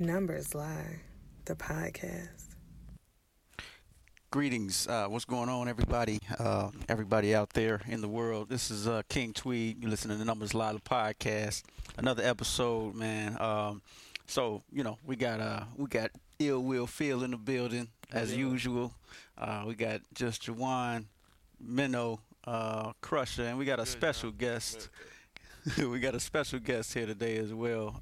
Numbers Lie, the podcast. Greetings. Uh, what's going on, everybody? Uh, everybody out there in the world. This is uh, King Tweed. You listen to the Numbers Lie, the podcast. Another episode, man. Um, so you know we got uh we got Ill Will Phil in the building as usual. Uh, we got just Jawan, Minnow, uh, Crusher, and we got a special guest. we got a special guest here today as well.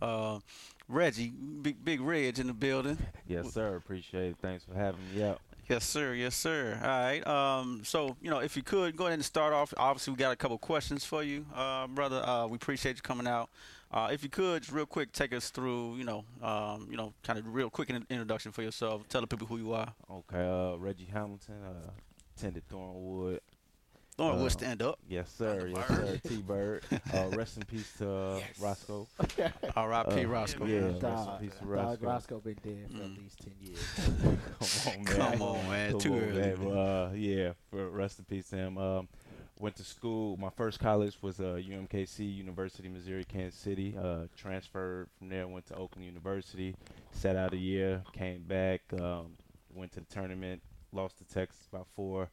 Reggie, big big Reg in the building. Yes, sir. Appreciate it. Thanks for having me out. Yes, sir. Yes, sir. All right. Um, so, you know, if you could go ahead and start off. Obviously, we got a couple questions for you, uh, brother. Uh, we appreciate you coming out. Uh, if you could, just real quick, take us through, you know, um, you know, kind of real quick in- introduction for yourself. Tell the people who you are. Okay. Uh, Reggie Hamilton, uh, attended Thornwood. Thornwood Uh, stand up. Yes, sir. Yes, sir. T Bird. Uh, rest in peace to uh, Roscoe. R.I.P. Uh, Roscoe. yeah. Dog, Rest in peace to dog Roscoe. Roscoe been dead for Mm. at least ten years. Come on, man. Come on, man. Come Too on, early. man. Uh, yeah. For rest in peace to him. Um, went to school. My first college was uh, UMKC, University of Missouri, Kansas City. Uh, transferred from there. Went to Oakland University. Sat out a year. Came back. Um, went to the tournament. Lost to Texas by four.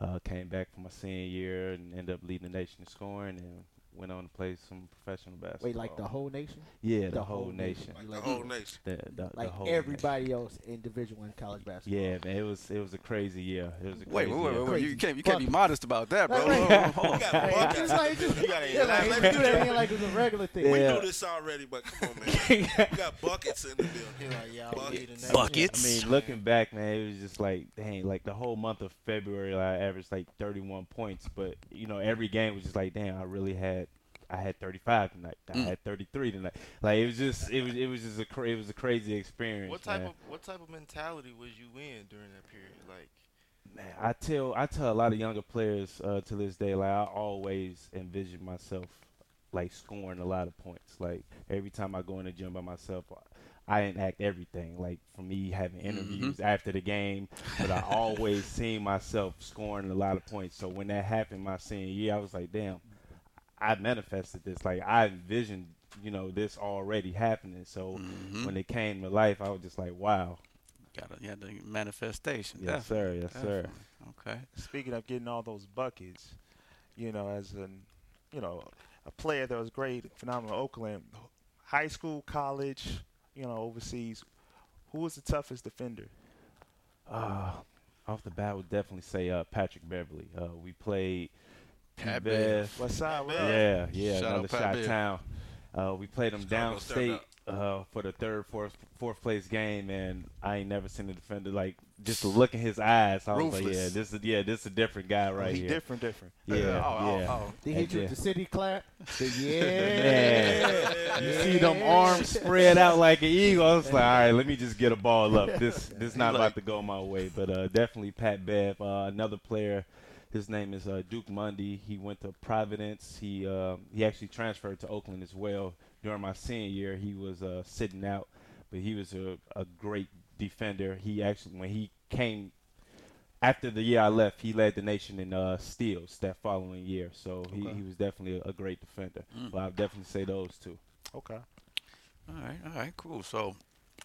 Uh, came back for my senior year and ended up leading the nation in scoring. And went on to play some professional basketball. Wait, like the whole nation? yeah, the, the whole, whole nation. nation. Like the whole nation. The, the, the Like whole nation. everybody else individual in Division One college basketball. Yeah, man, it was it was a crazy year. It was a Wait, crazy wait, wait, wait, wait. You can't, you can't be modest about that, bro. Right, Hold on, hold on. You got buckets like just- You gotta Yeah, like, let you me do that like it's a regular thing. We Yeah. knew this already, but come on, man. you got buckets in the building. Buckets. Buckets. I mean, looking back, man, it was just like, dang, like the whole month of February, I averaged like 31 points. But you know, every game was just like, damn, I really had, I had 35 tonight. I Mm. had 33 tonight. Like it was just, it was, it was just a, cra- it was a crazy experience. What type man. of what type of mentality was you in during that period? Like, Man, I tell I tell a lot of younger players uh, to this day, like I always envision myself like scoring a lot of points. Like every time I go in the gym by myself, I enact everything. Like for me having interviews after the game, but I always seen myself scoring a lot of points. So when that happened my senior year, I was like, damn, I manifested this. Like I envisioned, you know, this already happening. So Mhm. when it came to life, I was just like, wow, Got a, yeah, the manifestation. yes sir, yes sir. Okay. speaking of getting all those buckets, you know, as an, you know, a player that was great, phenomenal Oakland, high school, college, you know, overseas, who was the toughest defender? Uh, off the bat, I would definitely say uh, Patrick Beverley. Uh, we played Pat P-Bev. What side? What up? Yeah, yeah, Shout another shot town. Uh, we played them downstate uh, for the third, fourth, fourth place game, and I ain't never seen a defender like just to look in his eyes. I was like, yeah, this is yeah, this is a different guy right he here. different, different. Yeah, Oh, oh, yeah. oh. They hit And you the city clap. The Man, yeah. you see them arms spread out like an eagle. I was like, all right, let me just get a ball up. This this not Like- about to go my way. But uh, definitely Pat Bev, uh, another player. His name is uh, Duke Mondy. He went to Providence. He uh, he actually transferred to Oakland as well. During my senior year, he was uh, sitting out, but he was a, a great defender. He actually when he came after the year I left, he led the nation in uh, steals that following year. So he, he was definitely a, a great defender. Mm. But I'll definitely say those two. Okay. All right, all right, cool. So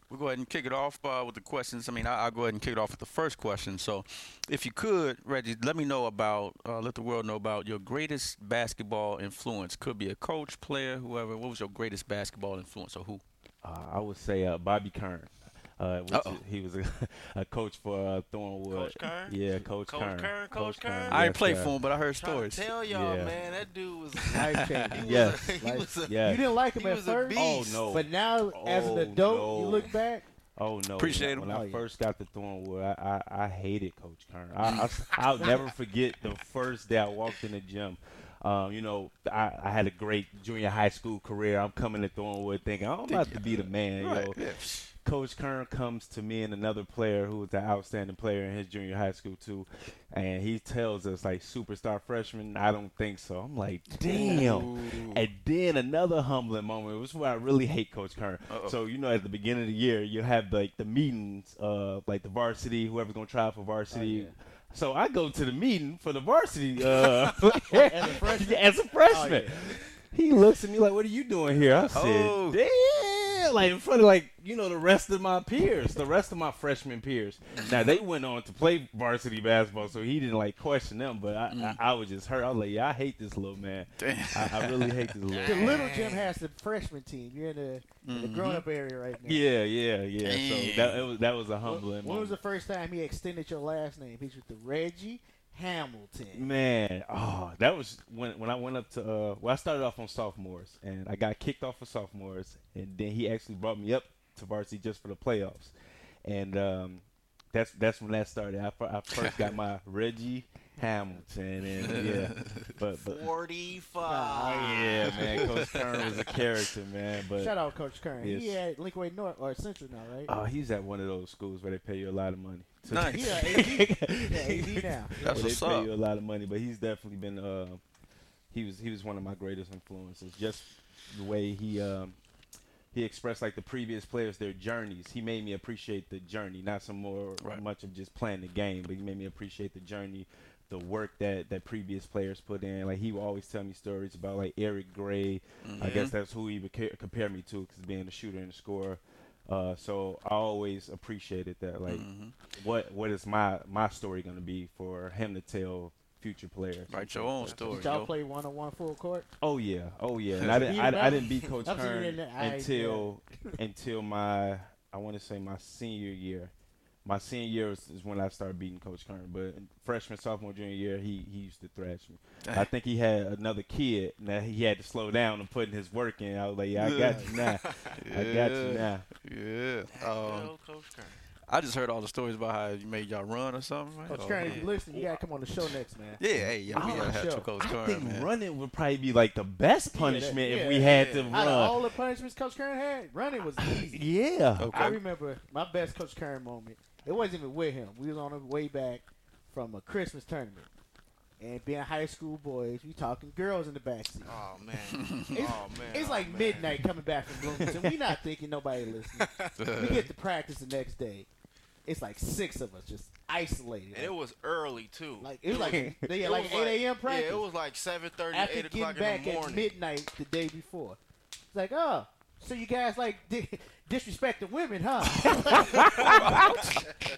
we'll go ahead and kick it off uh, with the questions. I mean, I, I'll go ahead and kick it off with the first question. So, if you could, Reggie, let me know about, uh, let the world know about your greatest basketball influence. Could be a coach, player, whoever. What was your greatest basketball influence, or who? Uh, I would say uh, Bobby Kern. Uh, which is- he was a, a coach for uh, Thornwood. Coach Kern? Yeah, Coach, Kern. Coach Kern. Kern, Coach Kern? I ain't yes, played for him, but I heard stories. tell y'all, Yeah. man, that dude was Life changing. he Yes. a, he a, Yeah. You didn't like him He at was a first, Oh no. but now as an Oh, adult, no. you look back. Oh no! Appreciate when, him. When I Oh, yeah. first got to Thornwood, I, I, I hated Coach Kern. I, I will never forget the first day I walked in the gym. Um, you know, I, I had a great junior high school career. I'm coming to Thornwood thinking I'm about to be the man. Right, Yo, yeah. Coach Kern comes to me and another player who was an outstanding player in his junior high school too, and he tells us like superstar freshman. I don't think so. I'm like, damn. And then another humbling moment. It was where I really hate Coach Kern. Uh-oh. So you know, at the beginning of the year, you have like the meetings, uh, like the varsity, whoever's gonna try for varsity. So I go to the meeting for the varsity uh, As a freshman? as a freshman. Oh, yeah. He looks at me like, "What are you doing here?" I said, Oh. "Damn." Yeah, like in front of like you know the rest of my peers, the rest of my freshman peers. Now they went on to play varsity basketball, so he didn't like question them. But I, Mm. I, I was just hurt. I was like, yeah, I hate this little man. Damn. I, I really hate this little. The little Jim has the freshman team. You're in the, in the grown up area right now. Yeah, yeah, yeah. So Damn. that it was that was a When, humbling. when was the first time he extended your last name? He's with the Reggie Hamilton. Man, oh, that was when when I went up to. Uh, well, I started off on sophomores, and I got kicked off for sophomores, and then he actually brought me up to varsity just for the playoffs, and um, that's that's when that started. I, I first got my Reggie Hamilton, and yeah, but but. Oh, 45. yeah, man, Coach Kern was a character, man. But Shout out Coach Kern. He at Lincoln-Way North or Central now, right? oh, he's at one of those schools where they pay you a lot of money. So- Nice. He a AD. Yeah, AD now. That's where what's they pay up. you a lot of money, but he's definitely been. Uh, he was he was one of my greatest influences. Just the way he um, he expressed like the previous players their journeys. He made me appreciate the journey, not some more Right. much of just playing the game, but he made me appreciate the journey, the work that that previous players put in. Like he would always tell me stories about like Eric Gray. I guess that's who he would ca- compare me to, because being a shooter and a scorer. Uh, so I always appreciated that. Like, Mhm. what what is my my story going to be for him to tell future players? Write your own story, Did y'all yo. play one on one full court? Oh yeah, oh yeah. And I didn't Beat I, I didn't beat Coach I've seen it Kern in the- I- until until my I want to say my senior year. My senior year is, is when I started beating Coach Kern. But freshman, sophomore, junior year, he he used to thrash me. I think he had another kid. Now he had to slow down and putting his work in. I was like, yeah, I got you now. I got you now. Yeah. Um, Coach Kern. I just heard all the stories about how you made y'all run or something. Right? Coach Oh, Kern, if you listen, you gotta come on the show next, man. Yeah, hey, yeah, we Oh, gotta have sure. to Coach I think man. running would probably be like the best Yeah, punishment that- if yeah, we had yeah. to Out of run. all the punishments Coach Kern had, running was easy. Yeah. Okay. I remember my best Coach Kern moment. It wasn't even with him. We was on the way back from a Christmas tournament. And being high school boys, we talking girls in the backseat. Oh, man. It's, oh, man. it's oh, like man. midnight coming back from Bloomington. we not thinking nobody listening. we get to practice the next day. It's like six of us just isolated. And it was early, too. like it was like they had like eight a.m. practice. Yeah, it was like 7.30, after 8 getting o'clock back in the at midnight the day before. It's like, oh, so you guys like di- disrespecting women, huh?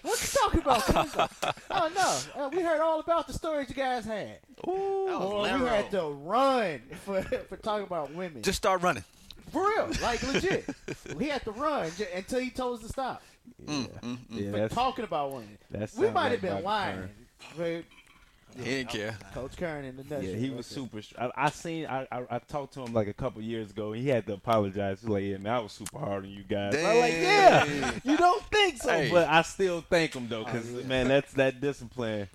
what you talking about? Coco? oh no, uh, we heard all about the stories you guys had. That was Or we had to run for for talking about women. Just start running. for real, like legit. we had to run j- until he told us to stop. Mm, mm, mm. Yeah, For talking about women, we might have been lying. But He didn't care. Coach Kern in the nutshell. Yeah, he was that's super. str- I, I seen. I, I I talked to him like a couple years ago. He had to apologize. He's like, "Yeah, man, I was super hard on you guys." I'm like, "Yeah, you don't think so?" Hey. But I still thank him though, because Oh, yeah. man, that's that discipline.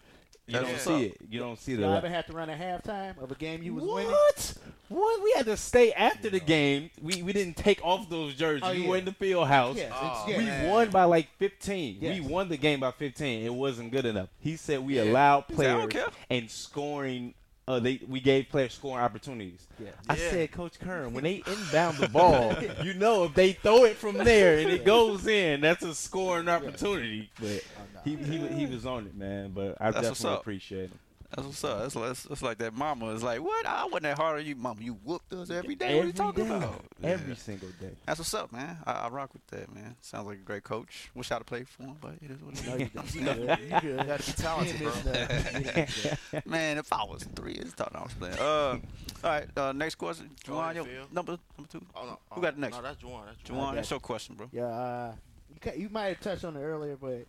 You That's don't see up. it. You don't see it. a Y'all ever have to run at halftime of a game you was what? winning? What? What? We had to stay after the game. We we didn't take off those jerseys. Oh, we were in the field house. Yes, Oh, it's, We won by like 15. Yes. We won the game by 15. It wasn't good enough. He said we Yeah. allowed He said, "I don't players care." and scoring. Uh, they we gave players scoring opportunities. Yeah. I Yeah. said, Coach Kern, when they inbound the ball, you know if they throw it from there and it goes in, that's a scoring opportunity. But Oh, no. he, he he was on it, man. But I That's definitely appreciate him. That's what's up. That's, that's, that's like that mama is like, what? I wasn't that hard on you, mama. You whooped us every day. what are you talking day. about? Every Yeah. single day. That's what's up, man. I, I rock with that, man. Sounds like a great coach. Wish I'd have played for him, but it is what it is. No, you don't. You good. You good. You gotta be talented, bro. ain't missing nothing. Man, if I was three, it's thought I was playing. Uh, all right. Uh, next question, Go Juwan, ahead, your number number two. Oh, no. Who got the next No, that's Juwan. That's Juwan, Juwan. that's your question, bro. Yeah, uh, you, ca- you might have touched on it earlier, but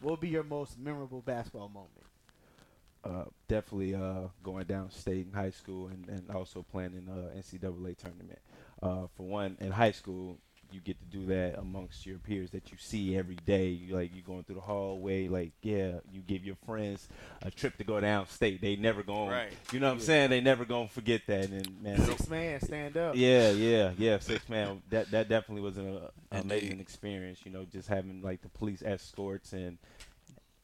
what would be your most memorable basketball moment? Uh, definitely uh, going downstate in high school and, and also playing in uh, NCAA tournament. Uh, for one, in high school, you get to do that amongst your peers that you see every day. You like you going through the hallway, like yeah, you give your friends a trip to go downstate. They never going, Right. you know what I'm saying? They never gonna forget that. And man, Six man, stand up. yeah, yeah, yeah. Six man. That that definitely was an uh, amazing experience. You know, just having like the police escorts and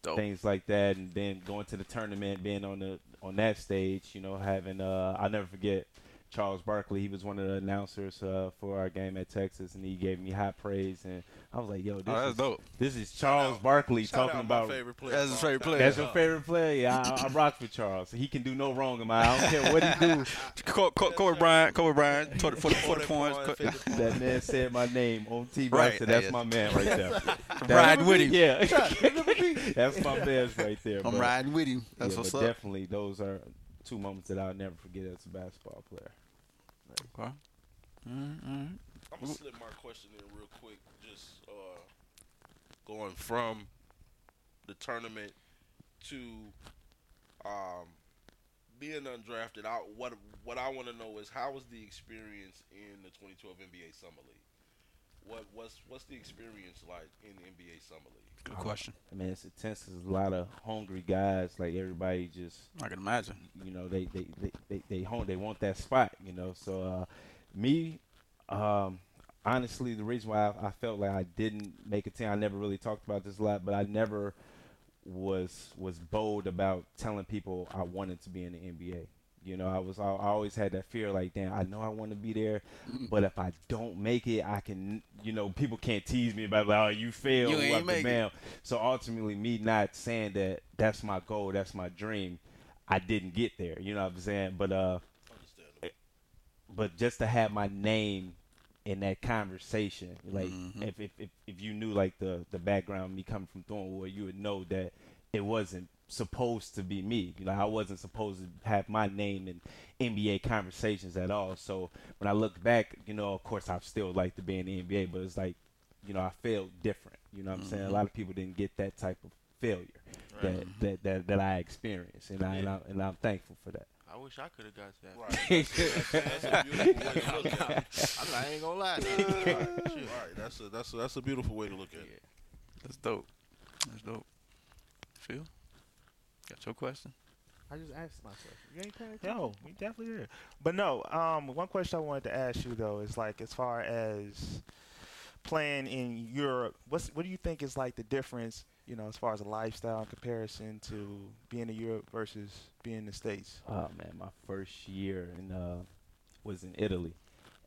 Dope. things like that, and then going to the tournament, being on the on that stage. You know, having uh, I'll never forget Charles Barkley. He was one of the announcers uh, for our game at Texas, and he gave me high praise. And I was like, "Yo, this Oh, that's is dope. this is Charles out- Barkley Shout talking out my about." favorite player. That's his favorite player. That's your favorite player. Yeah, I, I rock with Charles. He can do no wrong in my. I don't care what he do. Co- Co- Kobe Bryant, Kobe Bryant, 40, 40, 40 40 points. points, Co- 50 points. That man said my name on TV. I Right. said, that's Yeah. my man right there. Riding with him. Yeah, that's my man right there. I'm but- riding with him. That's yeah, what's but up. definitely those are two moments that I'll never forget as a basketball player. Okay. Mm-hmm. I'm gonna slip my question in real quick. Just uh, going from the tournament to um, being undrafted. I, what what I want to know is how was the experience in the 2012 NBA Summer League? What what's what's the experience like in the NBA Summer League? Good question. I mean, it's intense. There's a lot of hungry guys. Like everybody just, I can imagine. you know, they they they they, they, home, they want that spot. You know, so uh, me, um, honestly, the reason why I, I felt like I didn't make a team, I never really talked about this a lot, but I never was was bold about telling people I wanted to be in the NBA. You know, I was I, always had that fear like, damn, I know I want to be there, but if I don't make it, I can, you know, people can't tease me about like, oh, you failed, You ain't make it. So ultimately, me not saying that that's my goal, that's my dream, I didn't get there. You know what I'm saying? But uh, but just to have my name in that conversation, like Mhm. if, if if if you knew like the the background of me coming from Thornwood, you would know that it wasn't supposed to be me. You know, I wasn't supposed to have my name in NBA conversations at all. So when I look back, you know, of course I still like to be in the NBA, but it's like, you know, I felt different. You know what I'm saying? A mm-hmm. lot of people didn't get that type of failure that, mm-hmm. that, that that I experienced, and I and, I and I'm thankful for that. I wish I could have got that. Right. That's, that's, that's a beautiful way to look at it. I'm not, I ain't gonna lie. To Right. you. Right. That's a that's a, that's a beautiful way to look at it. That's dope. That's dope. Phil, got your question? I just asked my question. You ain't paying attention. Yo, we definitely did. But no, um, one question I wanted to ask you though is like as far as playing in Europe, what's what do you think is like the difference, you know, as far as a lifestyle in comparison to being in Europe versus being in the States? Oh man, my first year in uh was in Italy,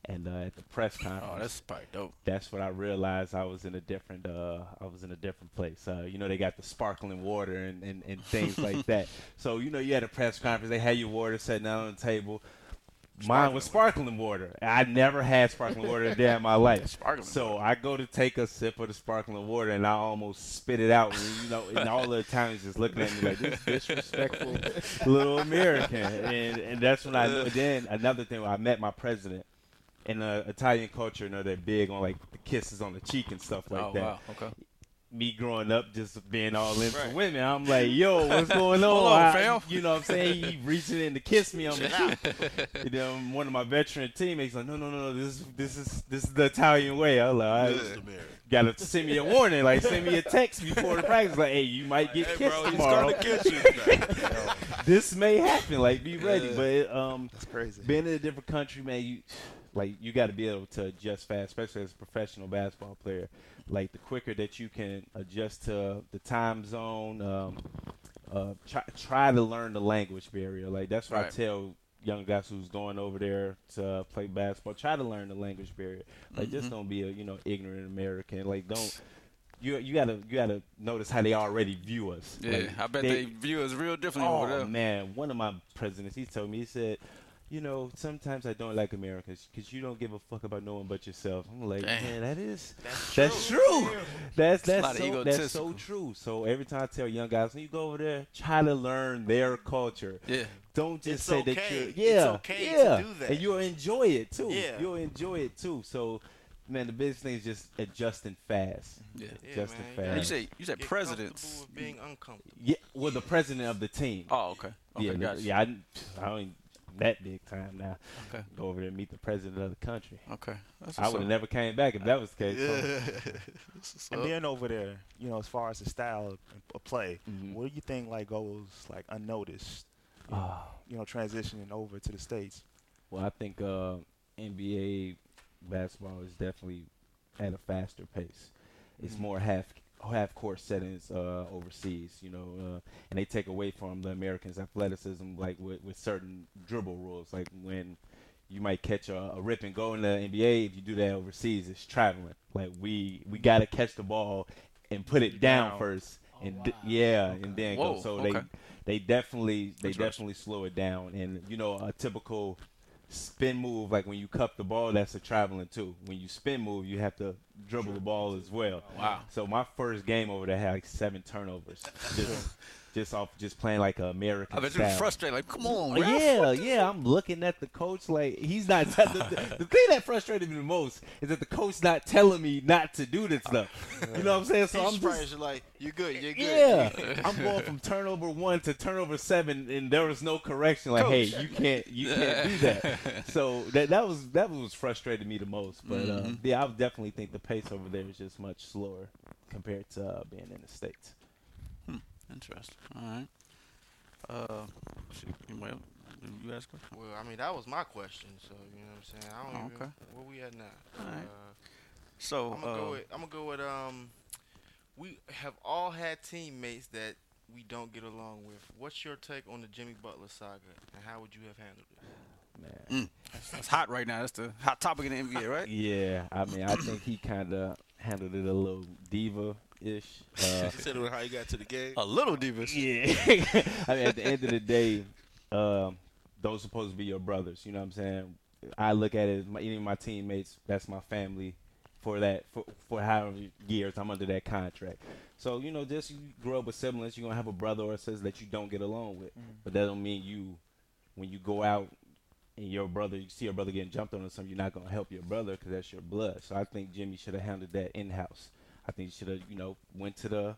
and uh, at the press conference, Oh, that's probably dope. that's when I realized I was in a different uh I was in a different place. Uh, you know, they got the sparkling water and, and, and things like that. So you know, you had a press conference, they had your water sitting down on the table. Mine was sparkling water. I never had sparkling water a day in my life. Sparkling So I go to take a sip of the sparkling water and I almost spit it out. And, you know, and all the Italians just looking at me like this disrespectful little American. And and that's when I. Then another thing, I met my president. In the Italian culture, you know, they're big on like the kisses on the cheek and stuff like oh that. wow. Okay. Me growing up, just being all into Right. women, I'm like, yo, what's going on? On, I- You know what I'm saying? He reaching in to kiss me on the cheek. You know, one of my veteran teammates like, no, no, no, no, this is this is this is the Italian way. I was like, all right, This is the marriage. gotta send me a warning, like send me a text before the practice, like, hey, you might get Hey, kissed bro, he's tomorrow. starting to kiss you. this may happen. Like, be ready. Yeah. But um, That's crazy. being in a different country, man, you like you got to be able to adjust fast, especially as a professional basketball player. Like the quicker that you can adjust to the time zone, um, uh, try try to learn the language barrier. Like that's what I tell young guys who's going over there to play basketball. Try to learn the language barrier. Like just Mhm. don't be a you know ignorant American. Like don't. You, you gotta you gotta notice how they already view us. Yeah, Like, I bet they, view us real differently Oh man, one of my presidents, he told me, he said, you know, sometimes I don't like Americans because you don't give a fuck about no one but yourself. I'm like, Damn. man, that is That's that's true. That's that's so, that's so true. So every time I tell young guys, when you go over there, try to learn their culture. Yeah. Don't just It's say that you're It's yeah, okay to yeah, do that. and you'll enjoy it too. Yeah. You'll enjoy it too. So, man, the biggest thing is just adjusting fast. Yeah. Yeah, Adjusting man, fast. You say you said Get presidents. comfortable with being uncomfortable. Yeah, well, the president of the team. Oh, okay. Okay, yeah, gotcha. yeah. I, I don't that big time now. Okay. Go over there and meet the president of the country. Okay. That's I would have never came back if that was the case. so- And up. being over there, you know, as far as the style of, of play, Mhm. what do you think like goes like unnoticed? You know, Ah, you know, transitioning over to the states. well, I think uh, NBA basketball is definitely at a faster pace. It's Mhm. more half half court settings uh, overseas, you know, uh, and they take away from the Americans' athleticism, like with, with certain dribble rules, like when you might catch a, a rip and go in the NBA. If you do that overseas, it's traveling. Like we we gotta catch the ball and put it down, Down. first, Oh, and d- wow. yeah, and then Whoa, go. So okay. they they definitely they definitely slow it down. And you know a typical spin move, like when you cup the ball, that's a traveling too. When you spin move, you have to dribble the ball as well. Wow. So my first game over there had like seven turnovers, just, just off just playing like a American. I bet you were frustrated. Like, come on, ref. yeah, yeah. I'm looking at the coach like he's not. the, the, the thing that frustrated me the most is that the coach not telling me not to do this stuff. You know what I'm saying? So He's I'm surprised just. you're like, you're good, you're good. Yeah, I'm going from turnover one to turnover seven, and there was no correction. Like, hey, you can't, you can't do that. So that that was that was frustrated me the most. But uh, Mhm. yeah, I definitely think the pace over there is just much slower compared to uh, being in the states. Interesting. All right. Uh, shoot, anybody you ask a question? Well, I mean, that was my question, so you know what I'm saying. I don't Oh, even. okay. Where we at now? All right. Uh, So, I'm gonna uh, go with. I'm gonna go with. Um, we have all had teammates that we don't get along with. What's your take on the Jimmy Butler saga, and how would you have handled it? Man. that's hot right now. That's the hot topic in the NBA, right? Yeah, I mean, I think he kind of handled it a little diva-ish. Uh, He said it how he got to the game. A little divas. yeah, I mean, at the end of the day, um, those supposed to be your brothers. You know what I'm saying? I look at it as my, any of my teammates. That's my family. For that, for for however years I'm under that contract. So you know, just you grow up with siblings, you're gonna have a brother or a sister that you don't get along with. But that don't mean you, when you go out and your brother, you see your brother getting jumped on or something, you're not gonna help your brother because that's your blood. So I think Jimmy should have handled that in house. I think he should have, you know, went to the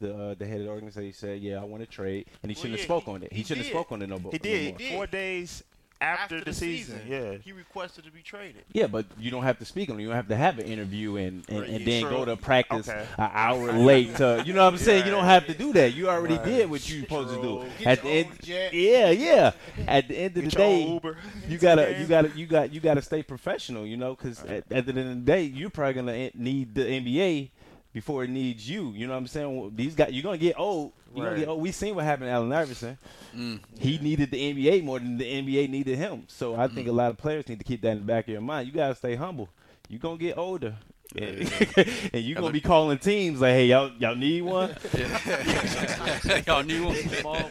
the uh, the head of the organization, said, "Yeah, I want to trade," and he Well, shouldn't yeah, have spoke he- on it. He, he shouldn't have did. spoke on it no, bo- He no did. more. did. Four days after, the, season. Yeah. he requested to be traded. Yeah, but you don't have to speak on it. You don't have to have an interview and, and, Right, and then sure? go to practice Okay. an hour late. To, you know what I'm saying? You don't have to do that. You already Right. did what you supposed to do. Get At the end, jet. yeah, yeah. At the end of Get the day, Uber. you gotta you gotta you got you gotta stay professional, you know, because at, at the end of the day, you're probably gonna need the NBA before it needs you. You know what I'm saying? Well, These guys, you're gonna get old. You're gonna Right. get old. We seen what happened to Allen Iverson. Mm. He needed the NBA more than the NBA needed him. So I Mm-hmm. think a lot of players need to keep that in the back of your mind. You gotta stay humble. You're gonna get older. and you're gonna be calling teams like, "Hey, y'all, y'all need one? y'all need one?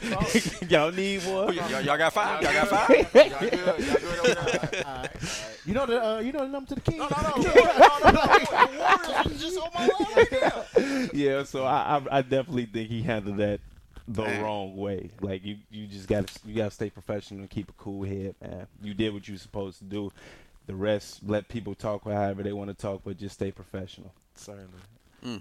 Y'all need one?" y'all, y'all got five? Y'all got five? Y'all good? Y'all good over there? All right. You know the uh, you know the number to the king. No, no, no, no, no, no, no. The Warriors was just on my line right there. yeah, so I, I I definitely think he handled that the Man. wrong way. Like you you just got to you got to stay professional and keep a cool head, man. You did what you were supposed to do. The rest, let people talk however they want to talk, but just stay professional. Certainly. All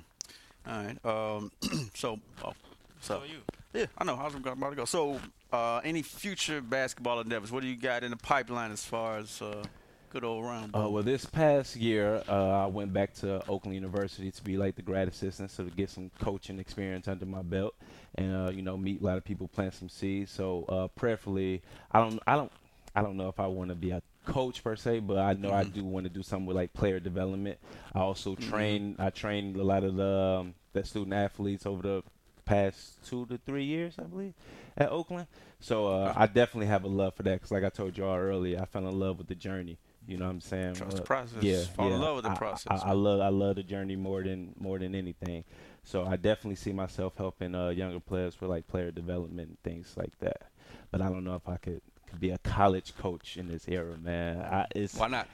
right. Um, so, oh, so So you. yeah, I know. How's I was about to go. So, uh, any future basketball endeavors? What do you got in the pipeline as far as uh, good old round? Uh, well, this past year, uh, I went back to Oakland University to be like the grad assistant, so to get some coaching experience under my belt, and uh, you know, meet a lot of people, plant some seeds. So, uh, prayerfully, I don't, I don't, I don't know if I want to be a coach per se, but I know I Mhm. do want to do something with like player development. I also Mhm. train, I trained a lot of the um, the student athletes over the past two to three years, I believe, at Oakland. So uh, I definitely have a love for that because, like I told y'all earlier, I fell in love with the journey. You know what I'm saying? Trust the Uh, process. Yeah, Fall in yeah. love with the I- process. I, I love I love the journey more than more than anything. So I definitely see myself helping uh, younger players with like player development and things like that. But I don't know if I could, could be a college coach in this era, man. I, it's Why not?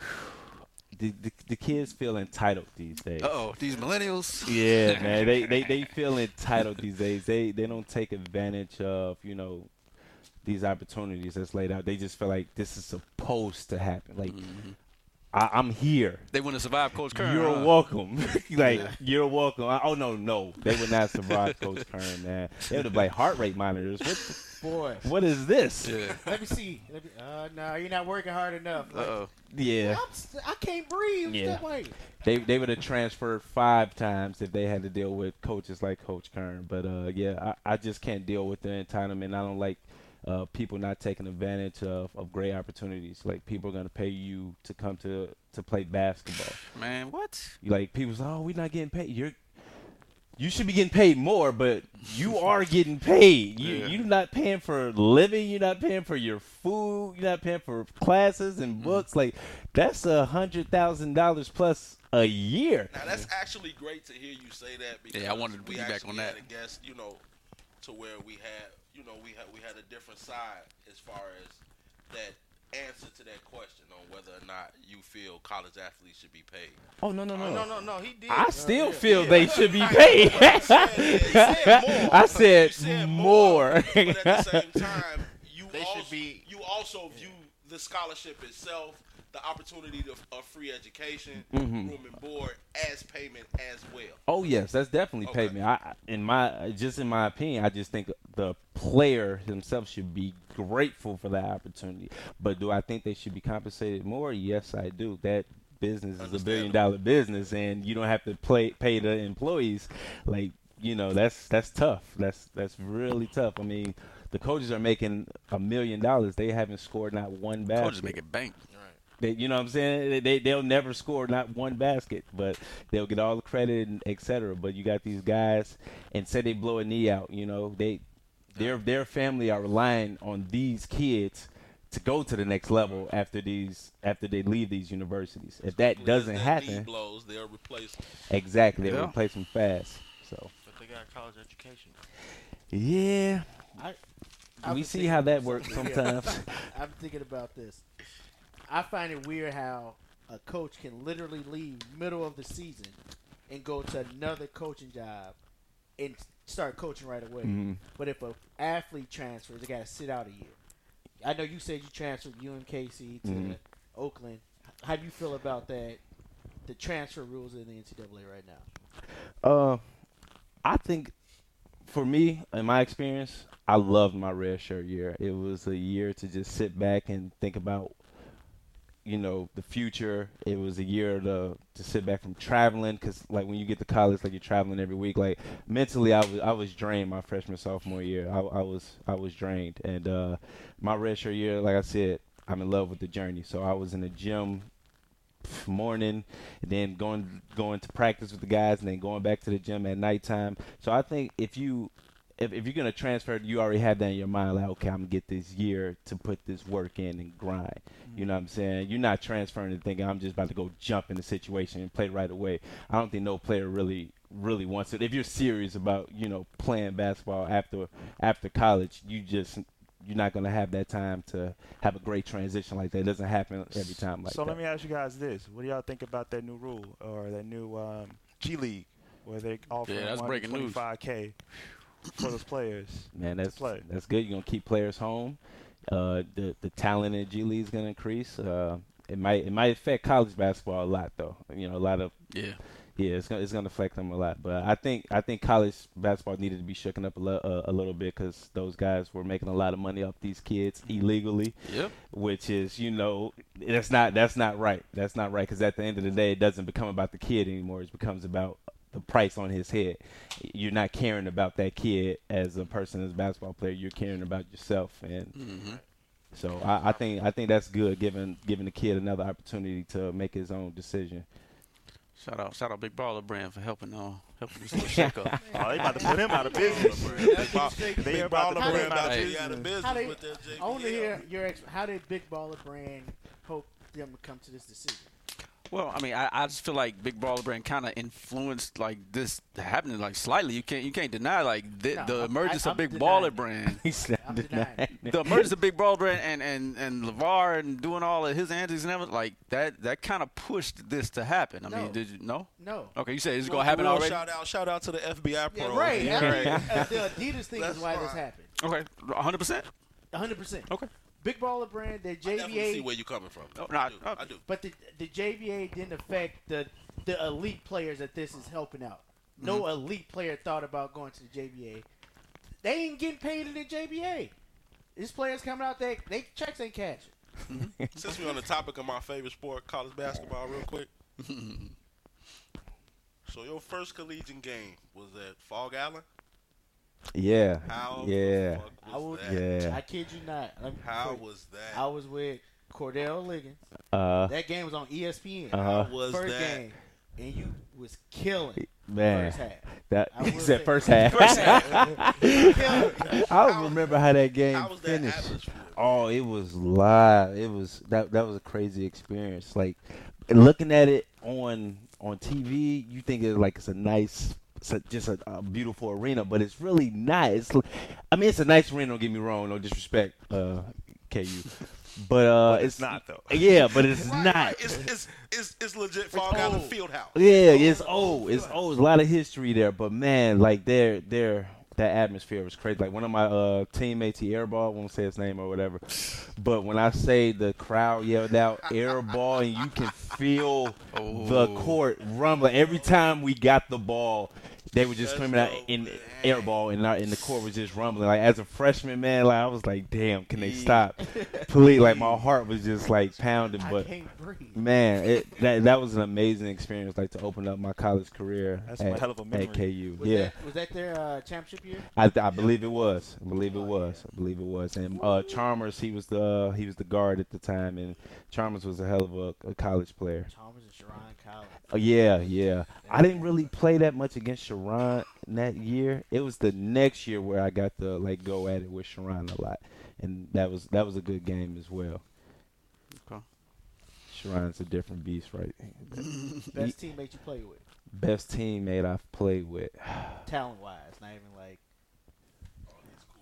the, the the kids feel entitled these days. Oh, these millennials. Yeah, man. They, they they feel entitled these days. They they don't take advantage of you know these opportunities that's laid out. They just feel like this is supposed to happen. Like Mhm. I, I'm here. They want to survive Coach Kern. You're huh? welcome. like Yeah. you're welcome. I- oh no, no, they would not survive Coach Kern, man. They would have like heart rate monitors. What, Boy. what is this? Yeah. Let me see. Let me, uh, no, you're not working hard enough. Uh Like, oh. Yeah, I'm st- I can't breathe. Yeah. Step they they would have transferred five times if they had to deal with coaches like Coach Kern. But uh, yeah, I, I just can't deal with the entitlement. I don't like uh, people not taking advantage of, of great opportunities. Like people are gonna pay you to come to to play basketball. Man, what? Like people say, oh, we're not getting paid. You're you should be getting paid more, but you are getting paid. You Yeah. you're not paying for living. You're not paying for your food. You're not paying for classes Mm-hmm. and books. Like that's a hundred thousand dollars plus a year. Now that's actually great to hear you say that because Yeah, I wanted to we piggyback actually on that. a guest, you know, to where we had, you know, we had we had a different side as far as that answer to that question on whether or not you feel college athletes should be paid. Oh no no no No, no, no. He did. I still yeah. feel Yeah. they should be paid. You said- said more. I said, said more. but at the same time, you They should also, be- you also view the scholarship itself, the opportunity to, of free education, Mhm. room and board as payment as well. Oh yes, that's definitely Okay. paid me. I I- in my just in my opinion, I just think the player himself should be grateful for that opportunity. But do I think they should be compensated more? Yes, I do. That business is a billion dollar business, and you don't have to play pay the employees. Like you know, that's that's tough. That's that's really tough. I mean, the coaches are making a million dollars. They haven't scored not one basket. Coaches make it bank. Right. They, you know what I'm saying? They, they they'll never score not one basket, but they'll get all the credit and et cetera. But you got these guys, and say they blow a knee out, you know, they their their family are relying on these kids to go to the next level after these after they leave these universities. If that doesn't that knee happen, blows, they'll replace them. exactly, they'll Yeah. replace them fast. So But they got college education. yeah, I've we see how that works sometimes. I'm thinking about this. I find it weird how a coach can literally leave middle of the season and go to another coaching job and start coaching right away. Mhm. But if a athlete transfers, they got to sit out a year. I know you said you transferred UMKC to Mhm. Oakland. How do you feel about that? The transfer rules in the NCAA right now. Uh, I think for me, in my experience, I loved my red shirt year. It was a year to just sit back and think about, you know, the future. It was a year to to sit back from traveling because, like, when you get to college, like you're traveling every week. Like mentally, I was I was drained my freshman sophomore year. I, I was I was drained, and uh, my red shirt year, like I said, I'm in love with the journey. So I was in the gym morning and then going going to practice with the guys and then going back to the gym at nighttime. So I think if you if, if you're gonna transfer, you already have that in your mind, like okay, I'm gonna get this year to put this work in and grind. You know what I'm saying? You're not transferring and thinking I'm just about to go jump in the situation and play right away. I don't think no player really really wants it. If you're serious about you know playing basketball after after college, you just you're not gonna have that time to have a great transition like that. It doesn't happen every time like so that. let me ask you guys this: What do y'all think about that new rule or that new um, G League where they offer Yeah, that's breaking news. 125k for those players? Man, that's play. that's good. You're gonna keep players home. Uh, the the talent in G League is gonna increase. Uh, it might it might affect college basketball a lot though. You know, a lot of Yeah. yeah, it's gonna it's gonna affect them a lot. But I think I think college basketball needed to be shooken up a, lo- uh, a little bit because those guys were making a lot of money off these kids illegally, Yep. which is you know that's not that's not right. That's not right because at the end of the day, it doesn't become about the kid anymore. It becomes about the price on his head. You're not caring about that kid as a person, as a basketball player. You're caring about yourself, and hmm so I, I think I think that's good, giving giving the kid another opportunity to make his own decision. Shout out, shout out, Big Baller Brand for helping, uh, helping this little shake up. Oh, they about to put him out of business. Big They big about to baller put brand him about out to of out of business How they- with their JBA. I want to hear your ex- how did Big Baller Brand hope them to come to this decision? Well, I mean, I, I just feel like Big Baller Brand kind of influenced like this happening like slightly. You can't you can't deny like the, No, the emergence I- of Big denying Baller. Brand. He's not denying denying it. the emergence of Big Baller Brand and and and LaVar and doing all of his antics and everything like that that kind of pushed this to happen. I No. mean, did you know? No. Okay, you said it's Well, gonna happen well, already. Shout out, shout out to the FBI pro. Yeah, right. Yeah, right. think, the Adidas thing That's is why this happened. Okay, 100. percent 100. percent Okay. Big Baller Brand, the I definitely see where you're coming from. Oh, no, I do. I- I do. but the the JBA didn't affect the the elite players that this is helping out. No Mm-hmm. elite player thought about going to the JBA. They ain't getting paid in the JBA. These players coming out, they they checks ain't cashing. Since we're on the topic of my favorite sport, college basketball, real quick. so your first collegiate game was at Phog Allen. Yeah, How yeah, the fuck I was would, that? yeah. I kid you not. Let me- How was that? I was with Cordell Liggins. Uh, That game was on ESPN. uh-huh. How was first that? game, and you was killing man, first half. That he said first half. First I don't remember how that game How was that finished. atmosphere? Oh, it was live. It was that that was a crazy experience. Like looking at it on on TV, you think it's like it's a nice, it's a, just a, a beautiful arena, but it's really not. It's, I mean, it's a nice arena. Don't get me wrong. No disrespect, uh, KU, but uh, But it's not though. Yeah, but it's Right, not. right. It's, it's, it's, it's legit Phog Allen old. Field House. Yeah, it's old. It's old. There's a lot of history there, but man, like their their that atmosphere was crazy. Like one of my uh, teammates, he airball. Won't say his name or whatever, but when I say the crowd yelled out airball, and you can feel the Oh. court rumbling every time we got the ball. They were just screaming out in. Airball, and, our- and the court was just rumbling. Like as a freshman, man, like I was like, "Damn, can they stop?" Please, like my heart was just like pounding. But. Man, it that that was an amazing experience, like to open up my college career That's at, hell of a memory. at KU. Was yeah, That, was that their uh, championship year? I, I believe it was. I believe it was. I believe it was. And uh, Chalmers, he was the he was the guard at the time, and Chalmers was a hell of a, a college player. Chalmers and Sherron Collins. Oh yeah, yeah. I didn't really play that much against Sharon that year. It was the next year where I got to like go at it with Sherron a lot, and that was that was a good game as well. Okay. Sherron's a different beast, right? Best teammate you played with, Best teammate I've played with. talent wise, not even like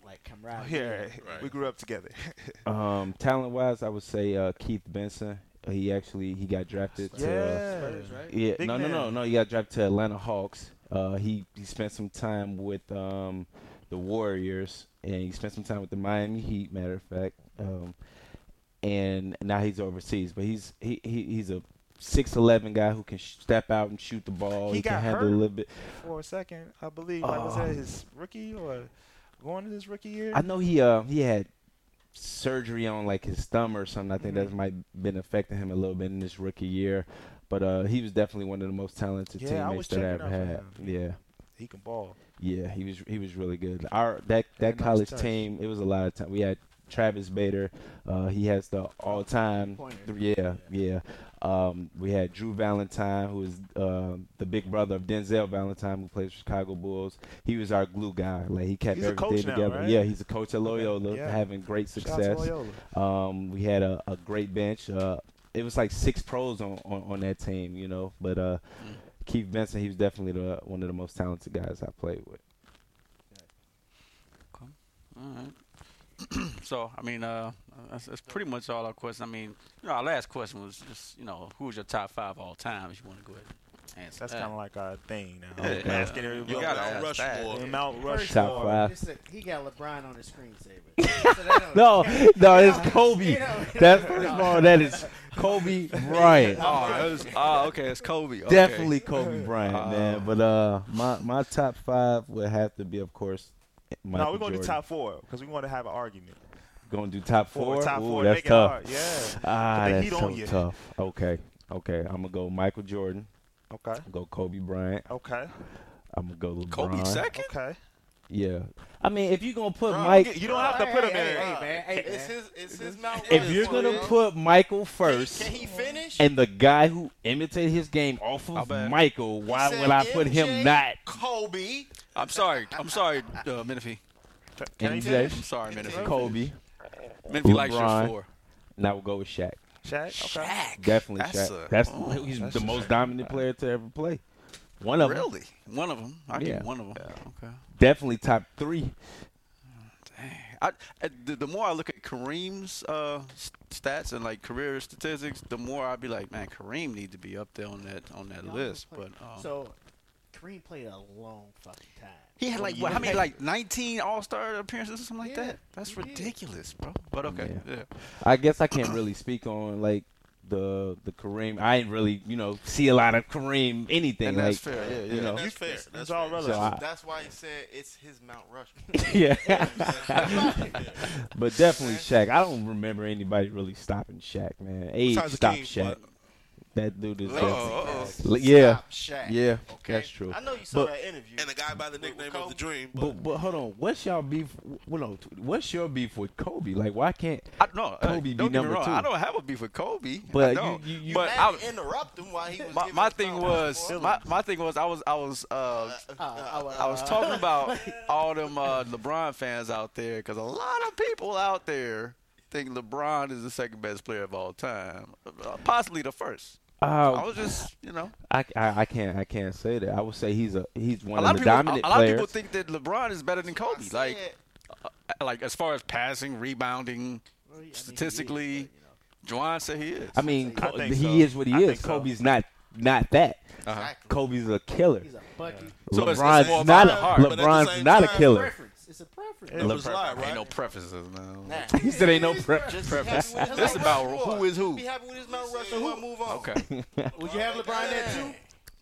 like camaraderie. Here, Right. we grew up together. Um, talent wise, I would say uh, Keith Benson. He actually he got drafted to. Uh, yeah. Spurs, right? yeah, Big no, no, no, no. He got drafted to Atlanta Hawks. Uh, he he spent some time with um, the Warriors, and he spent some time with the Miami Heat. Matter of fact, um, and now he's overseas. But he's he, he he's a six eleven guy who can sh- step out and shoot the ball. He He, can got handle hurt? a little bit. For a second, I believe. Like, was Oh. that his rookie or going into his rookie year? I know he uh he had surgery on like his thumb or something. I think that Mhm. might been affecting him a little bit in his rookie year. But uh, he was definitely one of the most talented Yeah, I teammates that I ever had. Yeah, he can ball. yeah, he was he was really good. Our that that nice college touch. team, it was a lot of time. We had Travis Bader. Uh, he has the all time. Yeah, yeah. Um, we had Drew Valentine, who is uh, the big brother of Denzel Valentine, who plays Chicago Bulls. He was our glue guy. Like he kept He's everything coach now, together. right? Yeah, he's a coach at Loyola, Yeah. having great Shout out to success. Um, we had a, a great bench. Uh, it was like six pros on, on, on that team, you know. But uh, Mm. Keith Benson, he was definitely the, one of the most talented guys I played with. Okay. All right. so, I mean, uh, that's, that's pretty much all our questions. I mean, you know, our last question was just, you know, who was your top five all time? If you want to go ahead and answer That's that. kind of like our thing now. Yeah, Okay. yeah. Asking You everybody. Yo, gotta Mount ask that. Rushmore. And Mount First Rushmore. Top five. He got LeBron on his screensaver. So No, no, it's You Kobe. know- That's first of all, that is Kobe Bryant. Oh, it was, oh, okay, it's Kobe. Okay. Definitely Kobe Bryant, Uh, man. But uh, my my top five would have to be, of course, Michael no, we're going to Jordan. do top four because we want to have an argument. Gonna do top four. Four, top Ooh, four. that's tough. Yeah. Ah, that's so tough. Okay, okay. I'm gonna go Michael Jordan. Okay. I'm go Kobe Bryant. Okay. I'm gonna go LeBron. Kobe second? Okay. Yeah. I mean, if you're gonna put Bro, Mike, you don't have to put him Hey, in. hey, hey, man. Hey, It's man. his, it's his Mount if you're gonna man. put Michael Can he- first, can he finish? and the guy who imitated his game off of? Michael, why said would I put MJ? him not? Kobe. I'm sorry. I'm sorry, uh, Menifee. Can MJ? finish? I'm sorry, Menifee. Kobe. Menifee likes your four. Now we'll go with Shaq. Shaq. Okay. Shaq. Definitely That's Shaq. a- That's oh, he's that's the most Shaq. dominant player to ever play. One of them. Really? One of them. I Yeah. you one of them. Okay. Definitely top three. I, I- the, the more I look at Kareem's uh, stats and like career statistics, the more I'd be like, man, Kareem need to be up there on that on that No, list. But um, so Kareem played a long fucking time. he had like what? How many like 19 All Star appearances or something like Yeah, that? That's he did. ridiculous, bro. But okay, Yeah. yeah. I guess I can't really speak on like the the Kareem. I ain't really you know see a lot of Kareem anything And like that's fair. Yeah, yeah. you know. That's fair. It's That's all fair. relative. So I- That's why he said it's his Mount Rushmore. yeah. but definitely Shaq. I don't remember anybody really stopping Shaq, man. Age Besides stopped Shaq. but- That dude is. Oh, uh, uh-oh. Yeah, Shaq. yeah, Okay? that's true. I know you saw But- that interview. And the guy by the nickname of the Dream. But, But but hold on, what's y'all beef? Well, no, what's your beef with Kobe? Like, why can't? I, no, Kobe uh, be don't number wrong. two. I don't have a beef with Kobe. But I don't. you- you- you but I, interrupt him while he was my, my thing was my, my thing was I was I was uh, Uh, I, I was talking about all them uh, LeBron fans out there because a lot of people out there think LeBron is the second best player of all time, uh, possibly the first. I Uh, was just you know I, I I can't I can't say that. I would say he's a he's one a lot of of the people a, dominant a lot players. of people think that LeBron is better than That's what I Kobe. Like uh, like as far as passing, rebounding, Well, I mean, is, statistically, but, you know. Juwan said he is. I mean, I Co- he so. is what he I is. think so. Kobe's not not that. Uh-huh. Exactly. Kobe's a killer. He's a bucket. So it's- it's LeBron's not a the heart, but at the LeBron's same not a killer. Preference. It's a preference. Numbers LeBron- lie, Ain't no preferences, man. Nah. He said ain't no prep. Just Preference. be happy with his This Mount about Rushmore. who is who. Be happy with his Mount Rushmore. who- Move on. Okay. Would you have LeBron at too?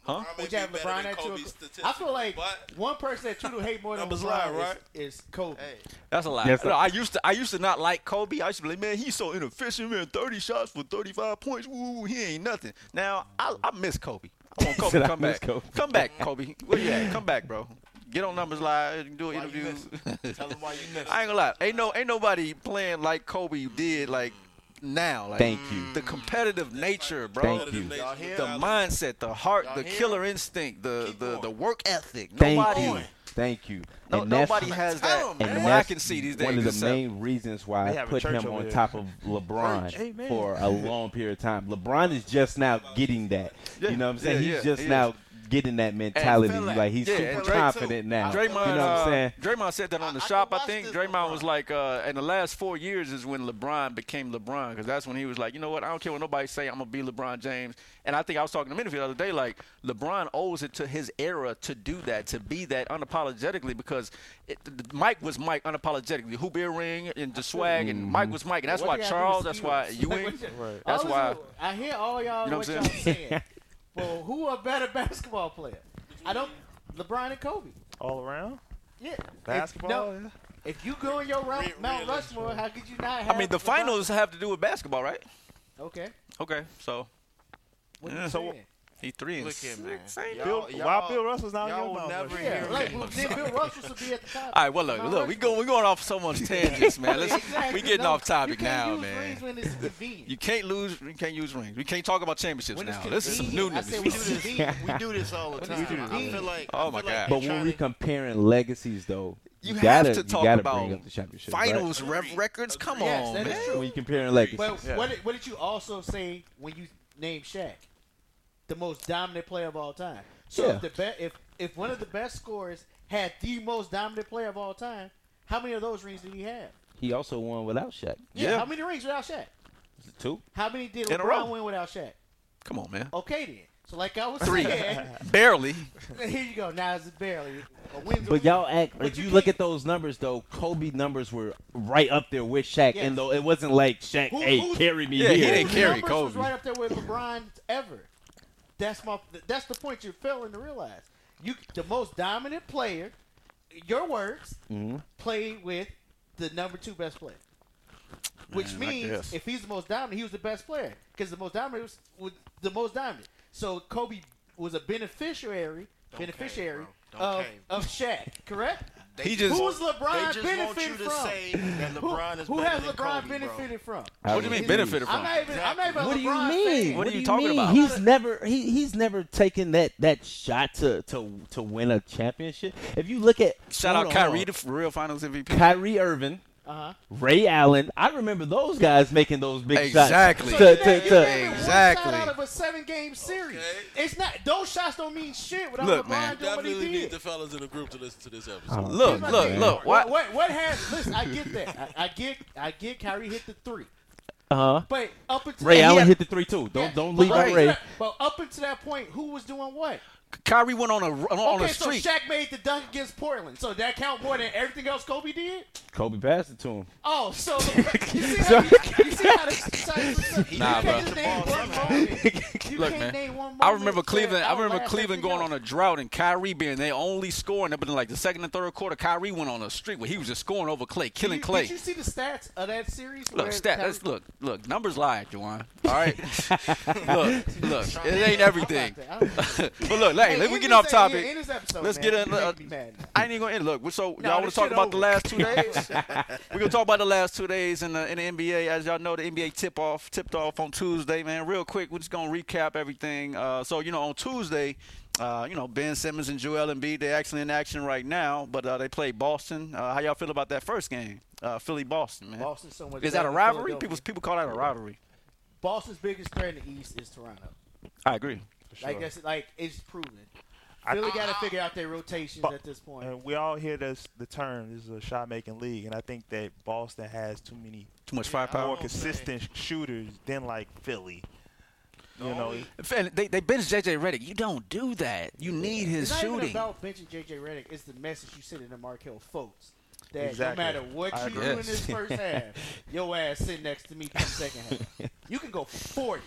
Huh? Would you have LeBron at too? I feel like But one person that you do hate more than LeBron lie, is, right? is Kobe. Hey, That's a lie. Yes, No. I used to I used to not like Kobe. I used to be like, man, he's so inefficient, man. Thirty shots for thirty five points. Woo, he ain't nothing. Now I, I miss Kobe. I want Kobe to come back. Kobe. Come back, Kobe. Where you at? Come back, bro. Get on numbers live. Do an Why you interview. tell him why you missed. I ain't gonna lie. Ain't no ain't nobody playing like Kobe did like now. Like Thank you. the competitive nature, bro. Thank you. Y'all? The mindset, the heart, Y'all the hear? killer instinct, the Keep the, the work ethic. Thank nobody, you. Thank you. No, and nobody has that. him, And man. and what I that's can see these days. one of the main reasons why I put him on there. top of LeBron Church, amen. for a long period of time. LeBron is just now getting that. Yeah, you know what I'm saying? yeah, He's yeah, just he now is. Getting that mentality. feel that. Like he's Yeah, super and Drake confident now. Draymond, you know what I'm uh, saying? Draymond said that on the I shop. can I think this Draymond was like, uh, in the last four years is when LeBron became LeBron because that's when he was like, you know what? I don't care what nobody say. I'm gonna be LeBron James. And I think I was talking to Minifie the other day, like LeBron owes it to his era to do that, to be that unapologetically because it, Mike was Mike unapologetically. Who Hoop earring and the swag, and Mike was Mike. And that's What why they gotta do Charles. That's why skills? Ewing. Like, what you- Right. That's why. I hear all y'all You know what what I'm y'all saying? saying. well, who a better basketball player? I don't. LeBron and Kobe. all around Yeah. If- basketball. no, yeah. if you go in your Mount, Real- Mount. Rushmore, how could you not have? I mean, the LeBron? finals have to do with basketball, right? Okay. Okay, so What Yeah. you So- saying? He three and Look here, man. six, ain't Bill, y'all- while Bill Russell's not y'all on will your never Mount hear Yeah, like well, then Bill Russell should be at the top. All right, well, look, look, we Rushmore. go, we going off so much tangents, man. Let's, Exactly. we getting No, off topic you can't now, use man. rings when it's convenient. You can't lose, you can't use rings. We can't talk about championships When it's now. This is some convenient. I newness. said We do it's this. We do this all the When time. it's I feel like. Oh I my feel like God. they But when trying we to- comparing legacies, though, You you, have gotta to you talk gotta about bring up the championship. right? Finals rev- records. Come Yes, on, that is man. true. When you comparing legacies. But Yeah. what, did, what did you also say when you named Shaq? The most dominant player of all time. So Yeah. if the be- if if one of the best scorers had the most dominant player of all time, how many of those rings did he have? he also won without Shaq. Yeah. How many rings without Shaq? Two. How many did In. LeBron win without Shaq? Come on, man. Okay then. So like I was Three. saying, Barely. here you go. Now it's barely. A win's a But y'all act But if you you look at those numbers though, Kobe numbers were right up there with Shaq, Yes. and though it wasn't like Shaq, Who- hey, who's- carry me Yeah, he didn't Whose carry numbers was Kobe. right up there with LeBron ever. That's my. That's the point you're failing to realize. You, the most dominant player, your words, Mhm. played with the number two best player. Which Man, means guess. if he's the most dominant, he was the best player because the most dominant was, was the most dominant. So Kobe was a beneficiary, Don't beneficiary cave, of, cave. of Shaq. Correct? He just. Who's They LeBron just want you benefited to from? say that Who, LeBron is who has than LeBron Kobe, bro. benefited from? I What do you mean refuse. benefited I'm from? not even. I'm not even What do you LeBron mean? fan. What are you do talking mean? about? He's never he, he's never taken that that shot to to to win a championship. If you look at Shout out on, Kyrie, hold the real Finals MVP. on. Kyrie Irving, Uh-huh. Ray Allen. I remember those guys making those big Exactly. shots. So To- you to- to- named one shot out of a seven-game series. Okay. It's not. Those shots don't mean shit without Look, LeBron man. doing what he Definitely did. need the fellas in the group to listen to this episode. Oh, Look, Here's look, thing. look. What? What? What? What has? Listen, I get that. I, I get. I get. Kyrie hit the three, uh-huh. but up until Ray Allen had- hit the three too. Don't Yeah, don't leave out until Ray. that- But up until that point, who was doing what? Kyrie went on a on okay, a so streak. Shaq made the dunk against Portland. So that count more than everything else Kobe did? Kobe passed it to him. Oh, so you see how, you see how this, franchise. You Nah, bro. just name one moment. You Look, man. I remember Cleveland. I remember Cleveland going on a drought and Kyrie being their only scoring. But in like the second and third quarter, Kyrie went on a streak where he was just scoring over Clay, killing Clay. Did you see the stats of that series? Look, where stat. Kyrie- Let's look. Look, numbers lie, Juwan. All right. look, look. It ain't everything. I'm not that- but look, hey, Hey, end get off topic. episode, Let's man. get in, uh, me mad now. I ain't even gonna end. Look, so No, y'all want to talk about the last two days? We're gonna talk about the last two days in the in the NBA. As y'all know, the NBA tip off tipped off on Tuesday, man. Real quick, we're just gonna recap everything. Uh, so you know, on Tuesday, uh, you know, Ben Simmons and Joel Embiid, they're actually in action right now, but uh, they played Boston. Uh, how y'all feel about that first game, uh, Philly Boston, man? Boston's so much Is that a rivalry? People people call that a rivalry. Boston's biggest threat in the East is Toronto. I agree. Like that's like it's proven. I- Philly got to figure out their rotations But- at this point. And we all hear this the term. This is a shot making league, and I think that Boston has too many Too much Yeah, firepower. more Okay. consistent shooters than like Philly. You know, only- They they bench JJ Redick. You don't do that. You need his it's not shooting. even about benching JJ Redick. It's the message you send to Markelle Fultz. That Exactly. no matter what I you agree. do in this first half, your ass sitting next to me come second half. You can go for 40,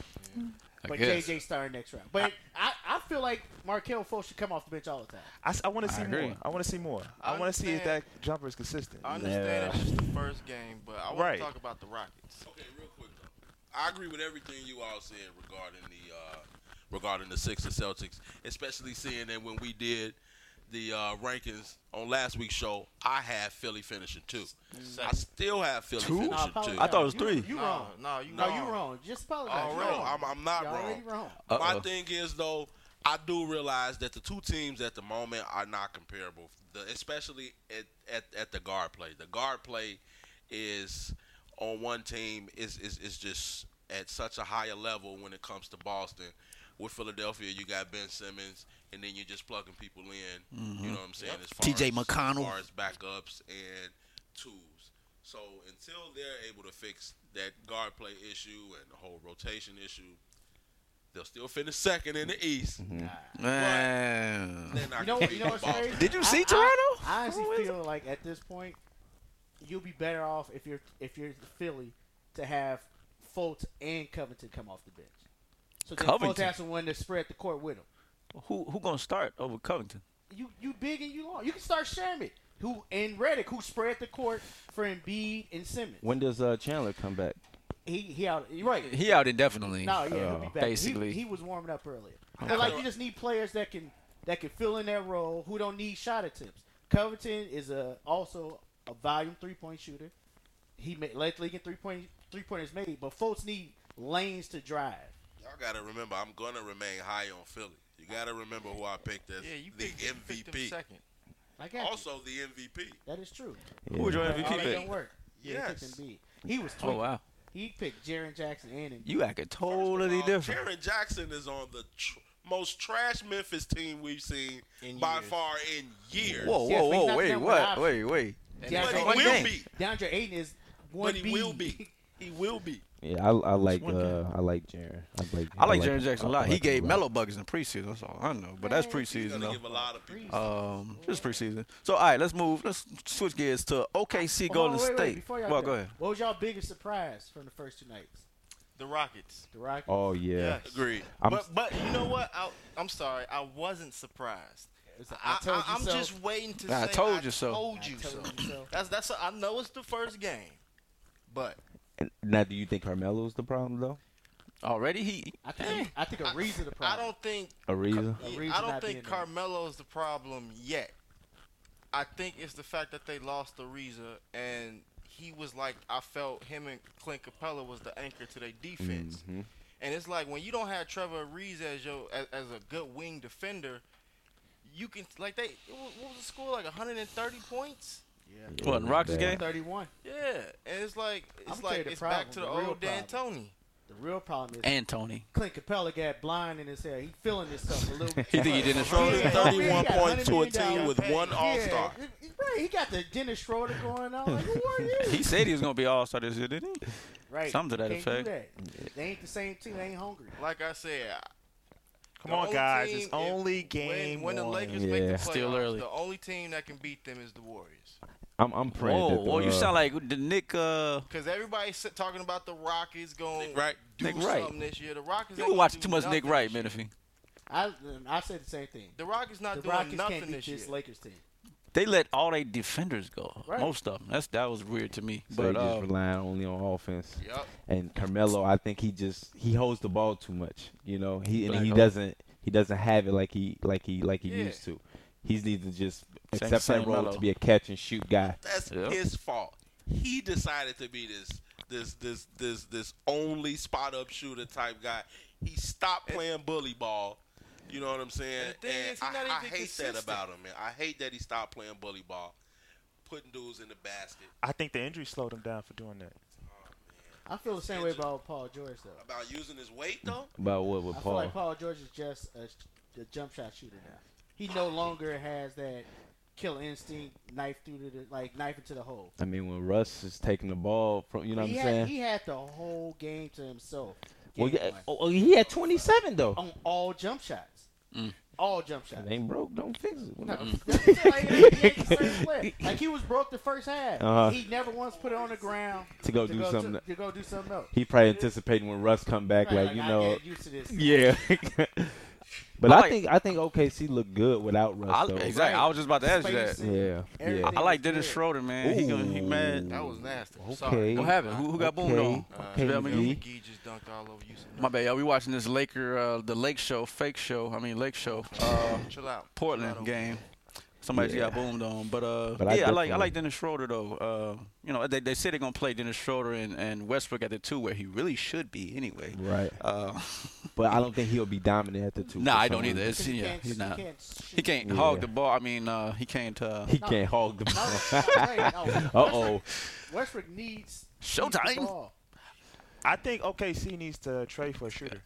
I but guess. JJ starting next round. But I, I feel like Markelle Fultz should come off the bench all the time. I, I want to see agree. more. I want to see more. I, I want to see if that jumper is consistent. I understand Yeah. it's just the first game, but I want Right. to talk about the Rockets. Okay, real quick though. I agree with everything you all said regarding the uh, regarding the Sixers Celtics, especially seeing that when we did the uh, rankings on last week's show, I had Philly finishing two. I still have Philly Two? finishing No, two. I thought it was three. You no, wrong. No, you No, wrong. you wrong. Just apologize. You No, wrong. I'm, I'm not You're wrong. already wrong. Uh-oh. My thing is though, I do realize that the two teams at the moment are not comparable, the, especially at, at at the guard play. The guard play is on one team is, is is just at such a higher level when it comes to Boston. With Philadelphia, you got Ben Simmons, and then you're just plugging people in. You mm-hmm. know what I'm saying? As far TJ as, McConnell. as far as backups and tools. So until they're able to fix that guard play issue and the whole rotation issue, they'll still finish second in the East. Mm-hmm. Man. They're You know, you know beat what's crazy? Did you see I- Toronto? I honestly Who is feel like at this point, you'll be better off if you're if you're Philly to have Fultz and Covington come off the bench. So then Fultz Covington? has someone to spread the court with him. Who who gonna start over Covington? You you big and you long. You can start Sherman, who and Redick, who spread the court for Embiid and Simmons. When does uh, Chandler come back? he he out. You're right. He out indefinitely. No, yeah, he'll be back. basically. he, he was warming up earlier. But like, you just need players that can that can fill in that role who don't need shot attempts. Covington is a also a volume three point shooter. He made led the league in three point three pointers made, but folks need lanes to drive. Y'all gotta remember, I'm gonna remain high on Philly. You gotta remember who I picked as Yeah, you the picked, you picked him MVP. second. I got you. Also, the MVP. that is true. Who was your MVP that pick? don't work. Yeah, Yes. he picked Embiid. He was Oh wow. He picked Jaren Jackson and Embiid. You acting totally all, different. Jaren Jackson is on the tr- most trash Memphis team we've seen In by years. far in years. Whoa, Yes, whoa, but whoa, wait, what? one Wait, wait. But he will game. be. DeAndre Ayton is one But he will be. He will be. Yeah, I, I like one uh, I like Jaren. I like I like him. Jaren Jackson a lot. He like him gave a lot. Mellow buckets in preseason. That's all I know. But that's preseason gonna though. give a lot of people. Um, just preseason. So all right, let's move. Let's switch gears to OKC Hold Golden on, wait, wait, State. before y'all well, go ahead. What was y'all biggest surprise from the first two nights? The Rockets. The Rockets. Oh yeah. Yes. Agreed. I'm but but you know what? I, I'm sorry. I wasn't surprised. It's a- I, I told you I, am so. just waiting to I say told you so. Told I you told so. you so. That's that's. I know it's the first game, but And now, do you think Carmelo's the problem though? Already he. I think I think a reason the I don't think Ariza. reason? A Yeah, reason I don't think being there. Carmelo is the problem yet. I think it's the fact that they lost Ariza, and he was like I felt him and Clint Capela was the anchor to their defense. Mhm. And it's like when you don't have Trevor Ariza as your as, as a good wing defender, you can like they what was the score like 130 points? Yeah. What in Rockets game? Thirty-one. Yeah, and it's like I'ma it's tell like the it's back to the, the old D'Antoni. The real problem is And Tony. Clint Capela got blind in his hair. He feeling himself a little. Bit. He think he Dennis Schroeder? Yeah, 31 he points to a team with paid. one All Star. Right. He got the Dennis Schroeder going on. Like, who are you? He said he was gonna be All Star this year, didn't he? Right. Something to that Can't do effect. that. They ain't the same team. They ain't hungry. Like I said, Come on, guys. It's only game when, when the one. Lakers Yeah. make the playoffs, Still early. the only team that can beat them is the Warriors. I'm I'm praying Whoa, that the, whoa, you uh, sound like the Nick. Uh, Because everybody's talking about the Rockets going Nick Wright. do Nick Wright. something this year. The Rockets. you ain't were gonna watching do too much Nick nothing Wright, this year. Menifee. I I said the same thing. The Rockets not The doing Rockets nothing can't beat this year. this Lakers team. They let all their defenders go. Right. Most of them. That's that was weird to me. so they But just uh, relying only on offense. Yep. And Carmelo, I think he just he holds the ball too much. You know, he and Black he hole. doesn't he doesn't have it like he like he like he Yeah. used to. He's need to just Same- accept same that role Melo. to be a catch and shoot guy. That's Yep. his fault. He decided to be this this this this this only spot up shooter type guy. He stopped playing bully ball. You know what I'm saying? And the is, I, I hate consistent. that about him, man. I hate that he stopped playing bully ball, putting dudes in the basket. I think the injury slowed him down for doing that. I feel the same way about Paul George though. About using his weight though. About what with I feel Paul? like Paul George is just a, a jump shot shooter now. He no longer has that kill instinct, knife through to the like knife into the hole. I mean, when Russ is taking the ball from, you know he what I'm had, saying? He had the whole game to himself. well, yeah, one, oh, oh, he had 27 though. on all jump shots. Mm. All jump shots. It ain't broke, don't fix it. No, that's what I'm saying, like, he ain't the same player. Like he was broke the first half. Uh-huh. He never once put it on the ground to go to do go something. To, to go do something else. he probably anticipating when Russ come back, Right, like you I know. get used to this. Yeah. but I I, think I think OKC looked good without Russ I, though. exactly. I was just about to ask you that. Yeah, everything yeah. I like Dennis good. Schroeder, man. He gonna, he mad. That was nasty. Okay. Sorry. What happened? Who, who got boomed okay. on? Okay, JaVale McGee. McGee just dunked all over you. My bad, y'all. We watching this Laker, uh, the Lake Show, fake show. I mean Lake Show, uh, Chill out. Portland Chill out. game. Somebody Yeah. got boomed on, but uh, But yeah, I, like I like Dennis Schroeder though. Uh, you know, they they say they're gonna play Dennis Schroeder and, and Westbrook at the two, where he really should be anyway. Right. Uh, But I don't think he'll be dominant at the two. nah, I don't either. It's, Because he yeah, can't- he's he not. can't He can't Yeah. hog the ball. I mean, uh, he can't. Uh, He No. can't hog the ball. no, no. uh oh. Westbrook needs Showtime. needs the ball. I think OKC needs to trade for a shooter.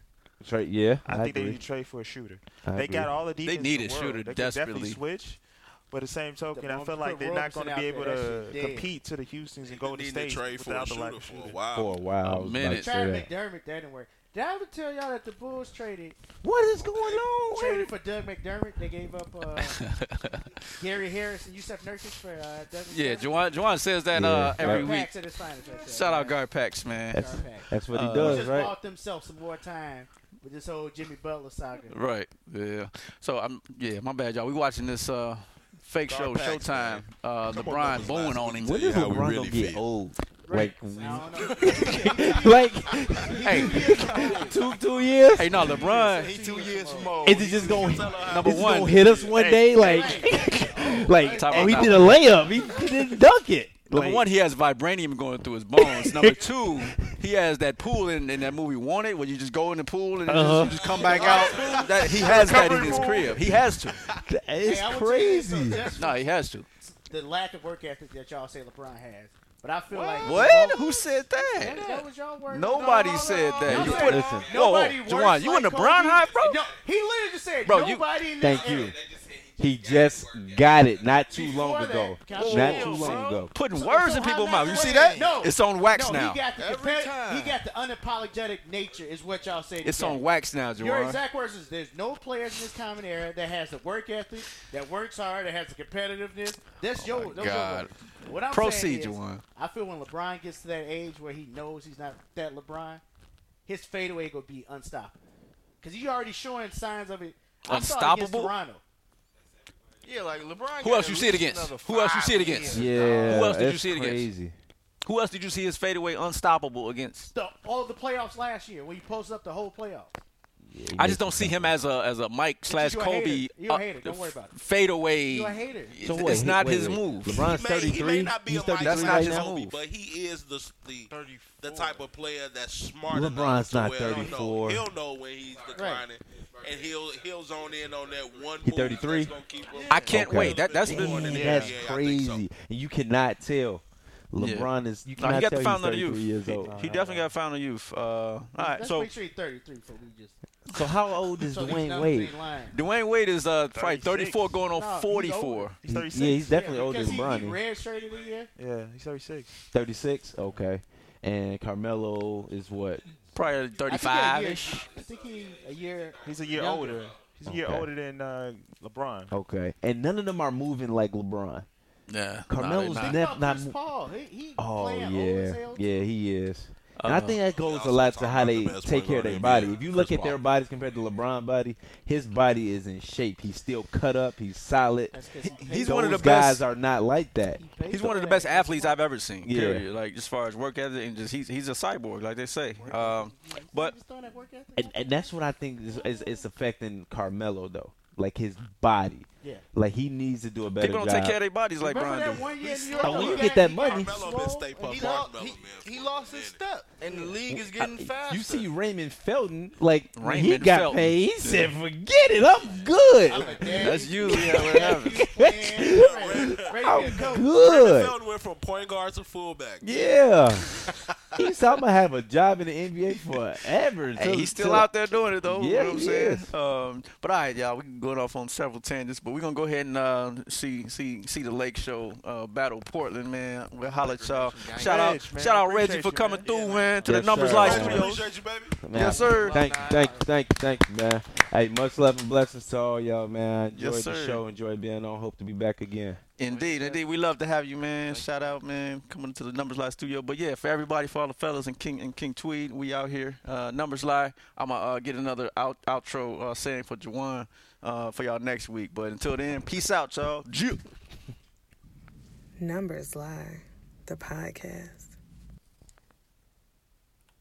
Trade, yeah. I, I, think they need to trade for a shooter. I they agree. got all the defense. They need in a the world. shooter They can definitely desperately. switch. But the same token, I feel like they're not going to be able to compete to the Houston's and Need Golden to State trade for a without the shooter lack for a while. for a while. A I was minute. to say McDermott, that didn't work. Did I ever tell y'all that the Bulls traded What is going on? traded for Doug McDermott? They gave up uh, Gary Harris and Jusuf Nurkic for uh, Doug yeah, Juwan, Juwan says that Yeah, uh, every Guard week. Packs at his right. Shout out Guard Packs, man. That's Guard Pack. that's what he Uh, He just right? bought themselves some more time with this whole Jimmy Butler saga. Right. Yeah. So I'm yeah, my bad, y'all. We watching this uh fake show Packs, Showtime. man. Uh Come on, LeBron numbers booing on him. When Tell you does LeBron really gonna get feel. old? Like, I don't know. like Hey, two two years? hey, no, LeBron. He two years from old. Is it just gonna Number is it one. gonna hit us one day? Like, like Talk oh, he did a layup. He, he didn't dunk it. Number Like, one, he has vibranium going through his bones. Number two, he has that pool in, in that movie Wanted, where you just go in the pool and Uh-huh. just, you just come back out. That he has that in his crib. He has to. it's Hey, I will tell you this, crazy. so No, he has to. the lack of work ethic that y'all say LeBron has. But I feel like What? Who said That, that? that was y'all work. Nobody No, said no, that. no, You no. put it- Listen. Whoa, whoa, Nobody Juwan, works you in like the Brown Kobe. High, bro? No, he literally just said Bro, you- nobody in this Thank you. Area. He just got it not too long ago. Not too long ago. Putting words in people's not- mouth. You see that? No, It's on wax no, now. He got the Every compet- time. he got the unapologetic nature, is what y'all say. It's on wax now, Your Juwan. exact words is there's no players in this common era that has the work ethic, that works hard, that has the competitiveness. That's oh your, those your Oh God. words. What I'm Proceed, saying is, Juwan. I feel when LeBron gets to that age where he knows he's not that LeBron, his fadeaway gonna be unstoppable. Cause he's already showing signs of it. I saw it against Unstoppable? Toronto. Yeah, like LeBron. Who else you see it against? Who else you see it against? Yeah. Who else did you see it against? crazy. Who else did you see his fadeaway unstoppable against? The, all the playoffs last year when he posted up the whole playoffs. Yeah, I just don't see him as a as a Mike slash you Kobe hater. You a uh, hater. Don't worry about it. fadeaway. You a hater. It's, So wait, it's he- not wait, his wait. move. LeBron's He may, he 33. may not be He's a Mike 33 That's not right his now. move. but he is the the, the type of player that's smart LeBron's enough not where he'll know- 34. He'll know when he's declining, and he'll he'll zone in on that one. He 33? that's gonna keep him I can't Okay. wait. That that's More been than that's NBA, I think so. crazy. And you cannot tell. LeBron is. You No, he got tell the fountain of the youth. years He, old. he definitely got fountain of youth. Uh, all right, Let's so make sure he's 33 before we just. So how old is so these Dwyane Wade? Dwyane Wade is uh probably 34 going on No, 44. older. He's 36. yeah, he's definitely yeah, older because than he, LeBron. he red shirted a year. Yeah, he's 36. 36. Okay. And Carmelo is what? Probably I think a 35 year- ish. I think he a year. He's a year Younger. older. He's a year older than uh, LeBron. Okay, and none of them are moving like LeBron. Yeah. Carmelo's nah, they not. never- What about not Paul? He, he Oh playing old as yeah, yeah, he is. And I think that goes a lot to how they the take care of their body. If you Chris look at their Paul. bodies compared to LeBron body, his body is in shape. He's still cut up. He's solid. He He's Those one of the guys best- are not like that. he He's one of the best athletes. I've ever seen. Yeah. Period. Like as far as work ethic and just he's he's a cyborg, like they say. Um, but He's throwing that work ethic. And, and that's what I think is, is, is affecting Carmelo though. Like his body. Yeah. Like he needs to do a better job. people don't job. take care of their bodies like Remember Brian that do. one year in New Oh, when you get that money- Carmelo been Stay and he He, lost, Melo, he, he lost his step, and the league is I- getting faster. you see Raymond Felton, like when he Raymond got Felton. paid, he said, "Forget it, I'm good. I'm a. That's usually how it happens. Ready- ready I'm go. good." Felton went from point guard to fullback. Yeah. he said, "I'm gonna have a job in the NBA forever." Hey, till- he's still till- out there doing it though. Yeah, you know what I'm saying? Um, but all right, y'all, we can go off on several tangents, but we're gonna go ahead and uh, see see see the Lake Show uh, battle Portland, man. We'll holler at y'all. Shout out, man. shout out Reggie for coming man. through, Yeah, man. To Yes, the Numbers sir. Live Man, Man, Studios. appreciate you, baby. Man, Yes, sir. Thank, you, thank, you, thank, you, thank you, man. Hey, much love and blessings to all y'all, man. Enjoyed Yes, the sir. show. Enjoy being on. Hope to be back again. Indeed, indeed. We love to have you, man. Shout out, man, coming to the Numbers Live studio. But yeah, for everybody, for all the fellas and King and King Tweed, we out here. Uh, Numbers Live. I'm gonna uh, get another out, outro uh, saying for Juwan uh, for y'all next week. But until then, peace out, y'all. Jew. Numbers Lie, the podcast.